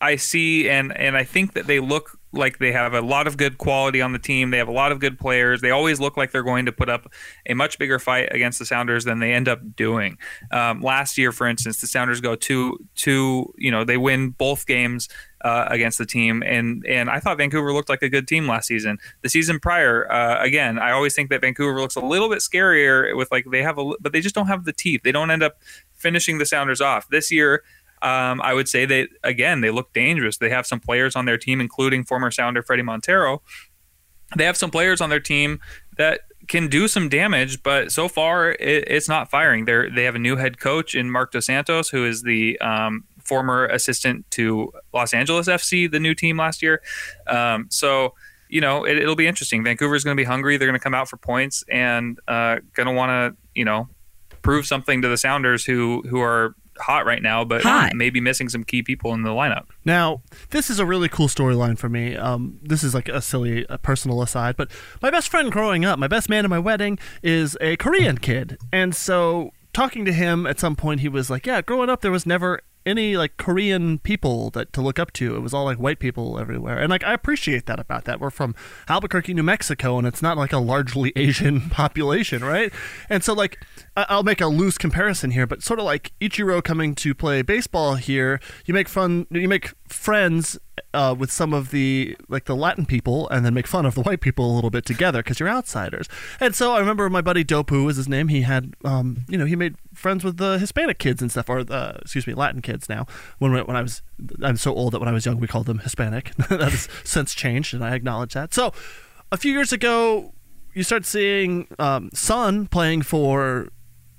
I see and and I think that they look like they have a lot of good quality on the team. They have a lot of good players. They always look like they're going to put up a much bigger fight against the Sounders than they end up doing. Um, last year, for instance, the Sounders go two two. You know, they win both games uh, against the team, and and I thought Vancouver looked like a good team last season. The season prior, uh, again, I always think that Vancouver looks a little bit scarier with like they have a, but they just don't have the teeth. They don't end up finishing the Sounders off this year. Um, I would say that again they look dangerous. They have some players on their team, including former Sounder Fredy Montero. They have some players on their team that can do some damage, but so far it, it's not firing. They they have a new head coach in Marc Dos Santos, who is the um, former assistant to Los Angeles FC, the new team last year. Um, so you know it, will be interesting. Vancouver is going to be hungry. They're going to come out for points and uh, going to want to you know prove something to the Sounders, who who are hot right now, but hot. maybe missing some key people in the lineup. Now, this is a really cool storyline for me. Um, this is like a silly a personal aside, but my best friend growing up, my best man at my wedding, is a Korean kid, and so talking to him at some point, he was like, "Yeah, growing up, there was never any like Korean people that to look up to. It was all like white people everywhere, and like I appreciate that about that. We're from Albuquerque, New Mexico, and it's not like a largely Asian population, right? And so like I'll make a loose comparison here, but sort of like Ichiro coming to play baseball here, you make fun, you make friends uh, with some of the like the Latin people, and then make fun of the white people a little bit together because you're outsiders. And so I remember my buddy Dopu was his name. He had, um, you know, he made friends with the Hispanic kids and stuff, or the excuse me, Latin kids. Now, when when I was, I'm so old that when I was young we called them Hispanic. that has since changed, and I acknowledge that. So, a few years ago, you start seeing um, Son playing for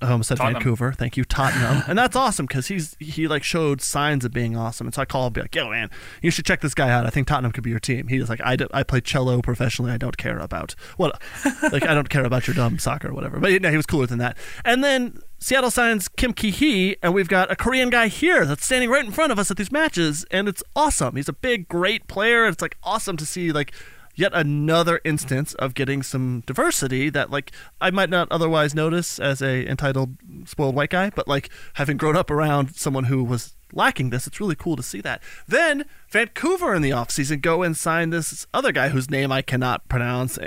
Um, Almost said Tottenham. Vancouver. Thank you, Tottenham. and that's awesome because he's he like showed signs of being awesome. And so I call him, be like, "Yo, man, you should check this guy out. I think Tottenham could be your team." He's like, "I, do, I play cello professionally. I don't care about what, like I don't care about your dumb soccer or whatever." But no, he was cooler than that. And then Seattle signs Kim Ki Hee, and we've got a Korean guy here that's standing right in front of us at these matches, and it's awesome. He's a big, great player. And it's like awesome to see like yet another instance of getting some diversity that like I might not otherwise notice as a entitled spoiled white guy, but like having grown up around someone who was lacking this, it's really cool to see that. Then Vancouver in the offseason go and sign this other guy whose name I cannot pronounce.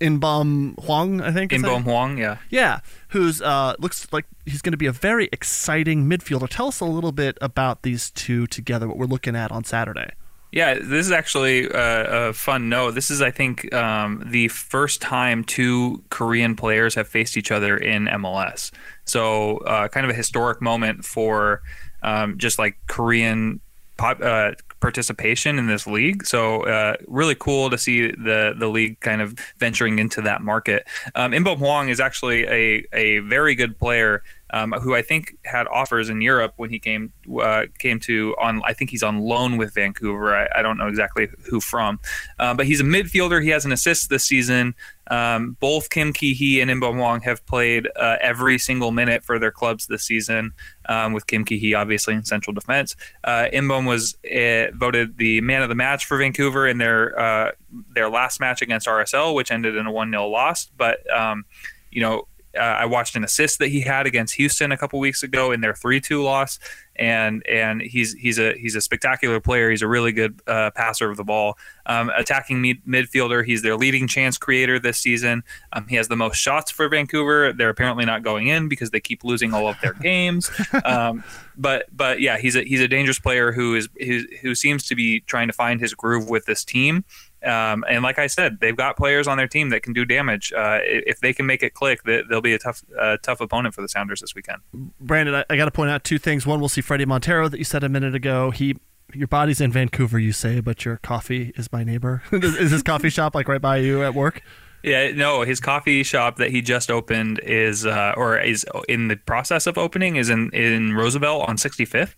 Inbeom Hwang, I think. Inbeom Hwang, yeah. Yeah, who's uh, looks like he's going to be a very exciting midfielder. Tell us a little bit about these two together, what we're looking at on Saturday. Yeah, this is actually a, a fun note. This is, I think, um, the first time two Korean players have faced each other in MLS. So, uh, kind of a historic moment for um, just like Korean pop, uh, participation in this league. So uh, really cool to see the the league kind of venturing into that market. Um, Inbeom Hwang is actually a a very good player um, who I think had offers in Europe when he came uh, came to on. I think he's on loan with Vancouver. I, I don't know exactly who from, uh, but he's a midfielder. He has an assist this season. Um, both Kim Ki Hee and Inbeom Hwang have played uh, every single minute for their clubs this season. Um, with Kim Ki Hee obviously in central defense, uh, Inbeom was uh, voted the man of the match for Vancouver in their uh, their last match against RSL, which ended in a one 0 loss. But um, you know uh, I watched an assist that he had against Houston a couple weeks ago in their three-two loss, and and he's he's a he's a spectacular player. He's a really good uh, passer of the ball, um, attacking mid- midfielder. He's their leading chance creator this season. Um, he has the most shots for Vancouver. They're apparently not going in because they keep losing all of their games. Um, but but yeah, he's a he's a dangerous player who is who, who seems to be trying to find his groove with this team. Um, and like I said, they've got players on their team that can do damage. Uh, if they can make it click, they'll be a tough, uh, tough opponent for the Sounders this weekend. Brandon, I, I got to point out two things. One, we'll see Fredy Montero that you said a minute ago. He, your body's in Vancouver, you say, but your coffee is my neighbor. is his coffee shop like right by you at work? Yeah, no, his coffee shop that he just opened is, uh, or is in the process of opening, is in in Roosevelt on 65th,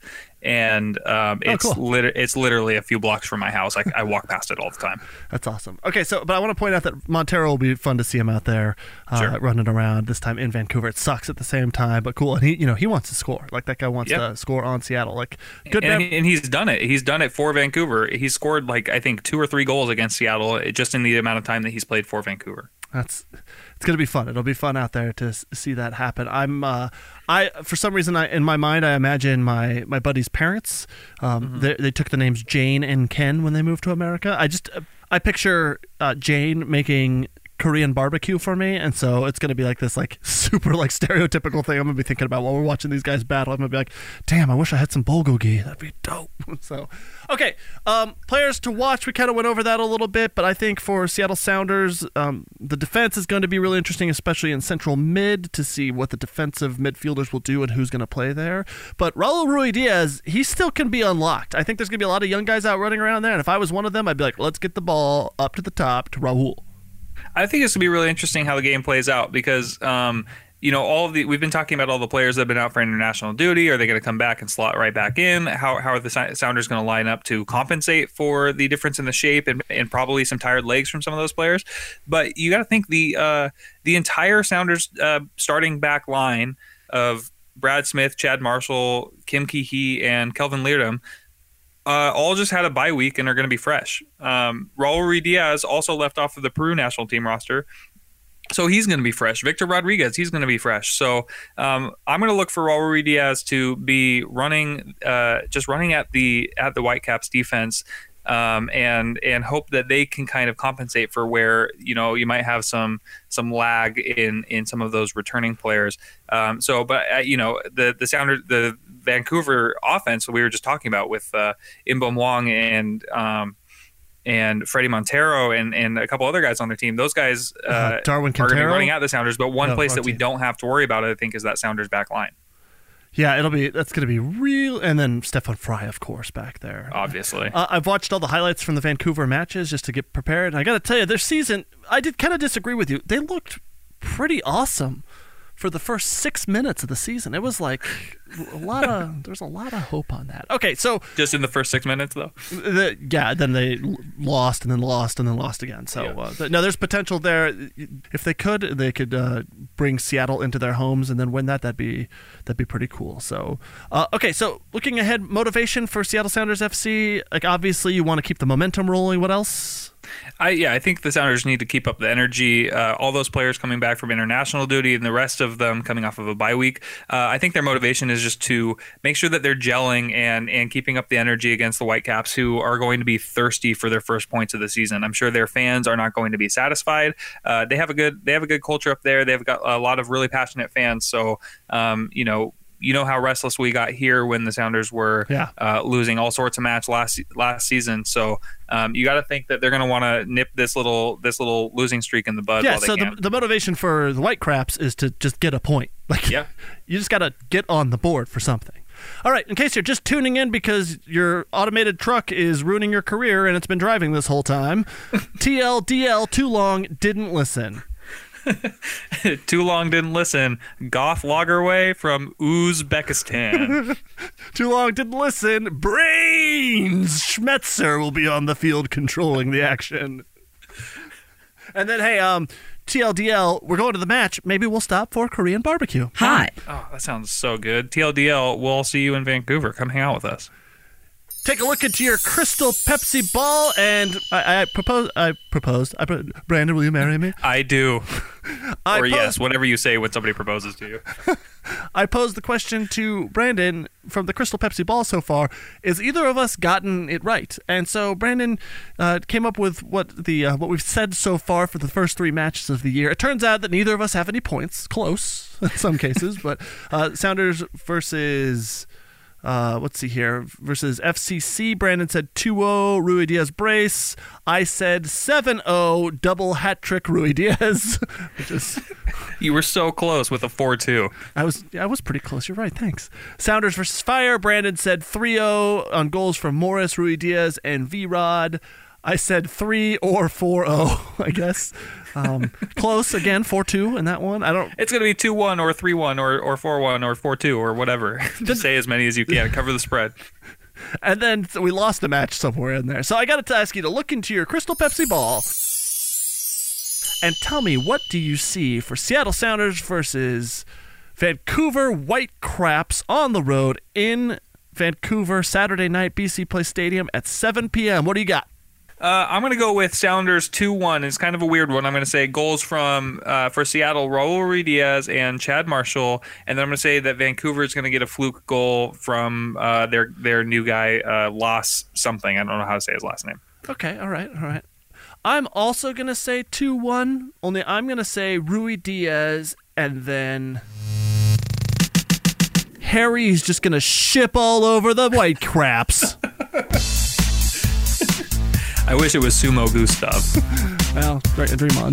and um, oh, it's cool. lit- it's literally a few blocks from my house. I, I walk past it all the time. That's awesome. Okay, so but I want to point out that Montero will be fun to see him out there uh, sure. running around this time in Vancouver. It sucks at the same time, but cool. And he, you know, he wants to score. Like that guy wants yep. to score on Seattle. Like good. And, and, he's done it. He's done it for Vancouver. He scored like I think two or three goals against Seattle just in the amount of time that he's played for Vancouver. That's it's gonna be fun. It'll be fun out there to see that happen. I'm uh, I for some reason I in my mind I imagine my my buddy's parents. Um, mm-hmm. they, they took the names Jane and Ken when they moved to America. I just I picture uh, Jane making Korean barbecue for me, and so it's gonna be like this like super like stereotypical thing. I'm gonna be thinking about while we're watching these guys battle. I'm gonna be like, damn, I wish I had some bulgogi. That'd be dope. so, okay, um, players to watch. We kind of went over that a little bit, but I think for Seattle Sounders, um, the defense is going to be really interesting, especially in central mid, to see what the defensive midfielders will do and who's to play there. But Raul Ruidiaz, he still can be unlocked. I think there's gonna be a lot of young guys out running around there, and if I was one of them, I'd be like, let's get the ball up to the top to Raul. I think it's gonna be really interesting how the game plays out because um, you know all the we've been talking about all the players that have been out for international duty. Are they going to come back and slot right back in? How how are the Sounders going to line up to compensate for the difference in the shape and, and probably some tired legs from some of those players? But you got to think the uh, the entire Sounders uh, starting back line of Brad Smith, Chad Marshall, Kim Ki and Kelvin Leerdam uh, all just had a bye week and are going to be fresh. Um, Raul Ruidiaz also left off of the Peru national team roster. So he's going to be fresh. Victor Rodriguez, he's going to be fresh. So um, I'm going to look for Raul Ruidiaz to be running, uh, just running at the at the Whitecaps defense um, and and hope that they can kind of compensate for where you know you might have some some lag in in some of those returning players. Um, so, but uh, you know the the Sounders the Vancouver offense we were just talking about with uh, Inbeom Hwang and. Um, and Fredy Montero and, and a couple other guys on their team. Those guys uh, uh, Darwin are going to be running out the Sounders. But one place that we don't have to worry about, I think, is that Sounders back line. Yeah, it'll be that's going to be real. And then Stefan Frei, of course, back there. Obviously, uh, I've watched all the highlights from the Vancouver matches just to get prepared. And I got to tell you, their season, I did kind of disagree with you. They looked pretty awesome for the first six minutes of the season. It was like a lot of there's a lot of hope on that. Okay, so just in the first six minutes though. The, yeah, then they lost and then lost and then lost again. So yeah. uh, no, there's potential there. If they could, they could uh, bring Seattle into their homes and then win that. That'd be that'd be pretty cool. So uh, okay, so looking ahead, motivation for Seattle Sounders FC. Like obviously, you want to keep the momentum rolling. What else? I yeah, I think the Sounders need to keep up the energy. Uh, all those players coming back from international duty and the rest of them coming off of a bye week. Uh, I think their motivation is just to make sure that they're gelling and and keeping up the energy against the Whitecaps, who are going to be thirsty for their first points of the season. I'm sure their fans are not going to be satisfied. Uh, they have a good they have a good culture up there. They've got a lot of really passionate fans. So um, you know you know how restless we got here when the Sounders were yeah. uh, losing all sorts of match last last season. So um, you got to think that they're going to want to nip this little this little losing streak in the bud. Yeah. so the, the motivation for the White Craps is to just get a point. Like yeah, you just got to get on the board for something. All right, in case you're just tuning in because your automated truck is ruining your career and it's been driving this whole time, TLDL too long didn't listen. Too long didn't listen. Goth Lagerwey from Uzbekistan. Too long didn't listen. Brains Schmetzer will be on the field controlling the action. And then, hey, um, TLDL, we're going to the match. Maybe we'll stop for Korean barbecue. Hi. Oh, that sounds so good. TLDL, we'll see you in Vancouver. Come hang out with us take a look into your crystal Pepsi ball, and I, I propose. I proposed. I Brandon, will you marry me? I do. I or yes, whatever you say when somebody proposes to you. I posed the question to Brandon from the Crystal Pepsi ball so far: Is either of us gotten it right? And so Brandon uh, came up with what the uh, what we've said so far for the first three matches of the year. It turns out that neither of us have any points. Close in some cases, but uh, Sounders versus uh, let's see here. Versus FCC, Brandon said 2 0 Ruidiaz brace. I said 7 0 double hat trick Ruidiaz. which is. You were so close with a 4 2. I was I was pretty close. You're right. Thanks. Sounders versus Fire. Brandon said 3 0 on goals from Morris, Ruidiaz, and V Rod. I said 3 or 4 0, I guess. Um, close again, four two in that one. I don't. It's going to be two one or three one or or four one or four two or whatever. Just say as many as you can. Cover the spread. And then we lost the match somewhere in there. So I got to ask you to look into your Crystal Pepsi ball and tell me what do you see for Seattle Sounders versus Vancouver Whitecraps on the road in Vancouver Saturday night BC Place Stadium at 7 p.m. What do you got? Uh, I'm going to go with Sounders 2 1. It's kind of a weird one. I'm going to say goals from uh, for Seattle, Raul Ruidiaz and Chad Marshall. And then I'm going to say that Vancouver is going to get a fluke goal from uh, their, their new guy, uh, Loss something. I don't know how to say his last name. Okay, all right, all right. I'm also going to say 2 1, only I'm going to say Ruidiaz and then. Harry's just going to ship all over the white craps. I wish it was Sumo Gustav. well, right, dream on.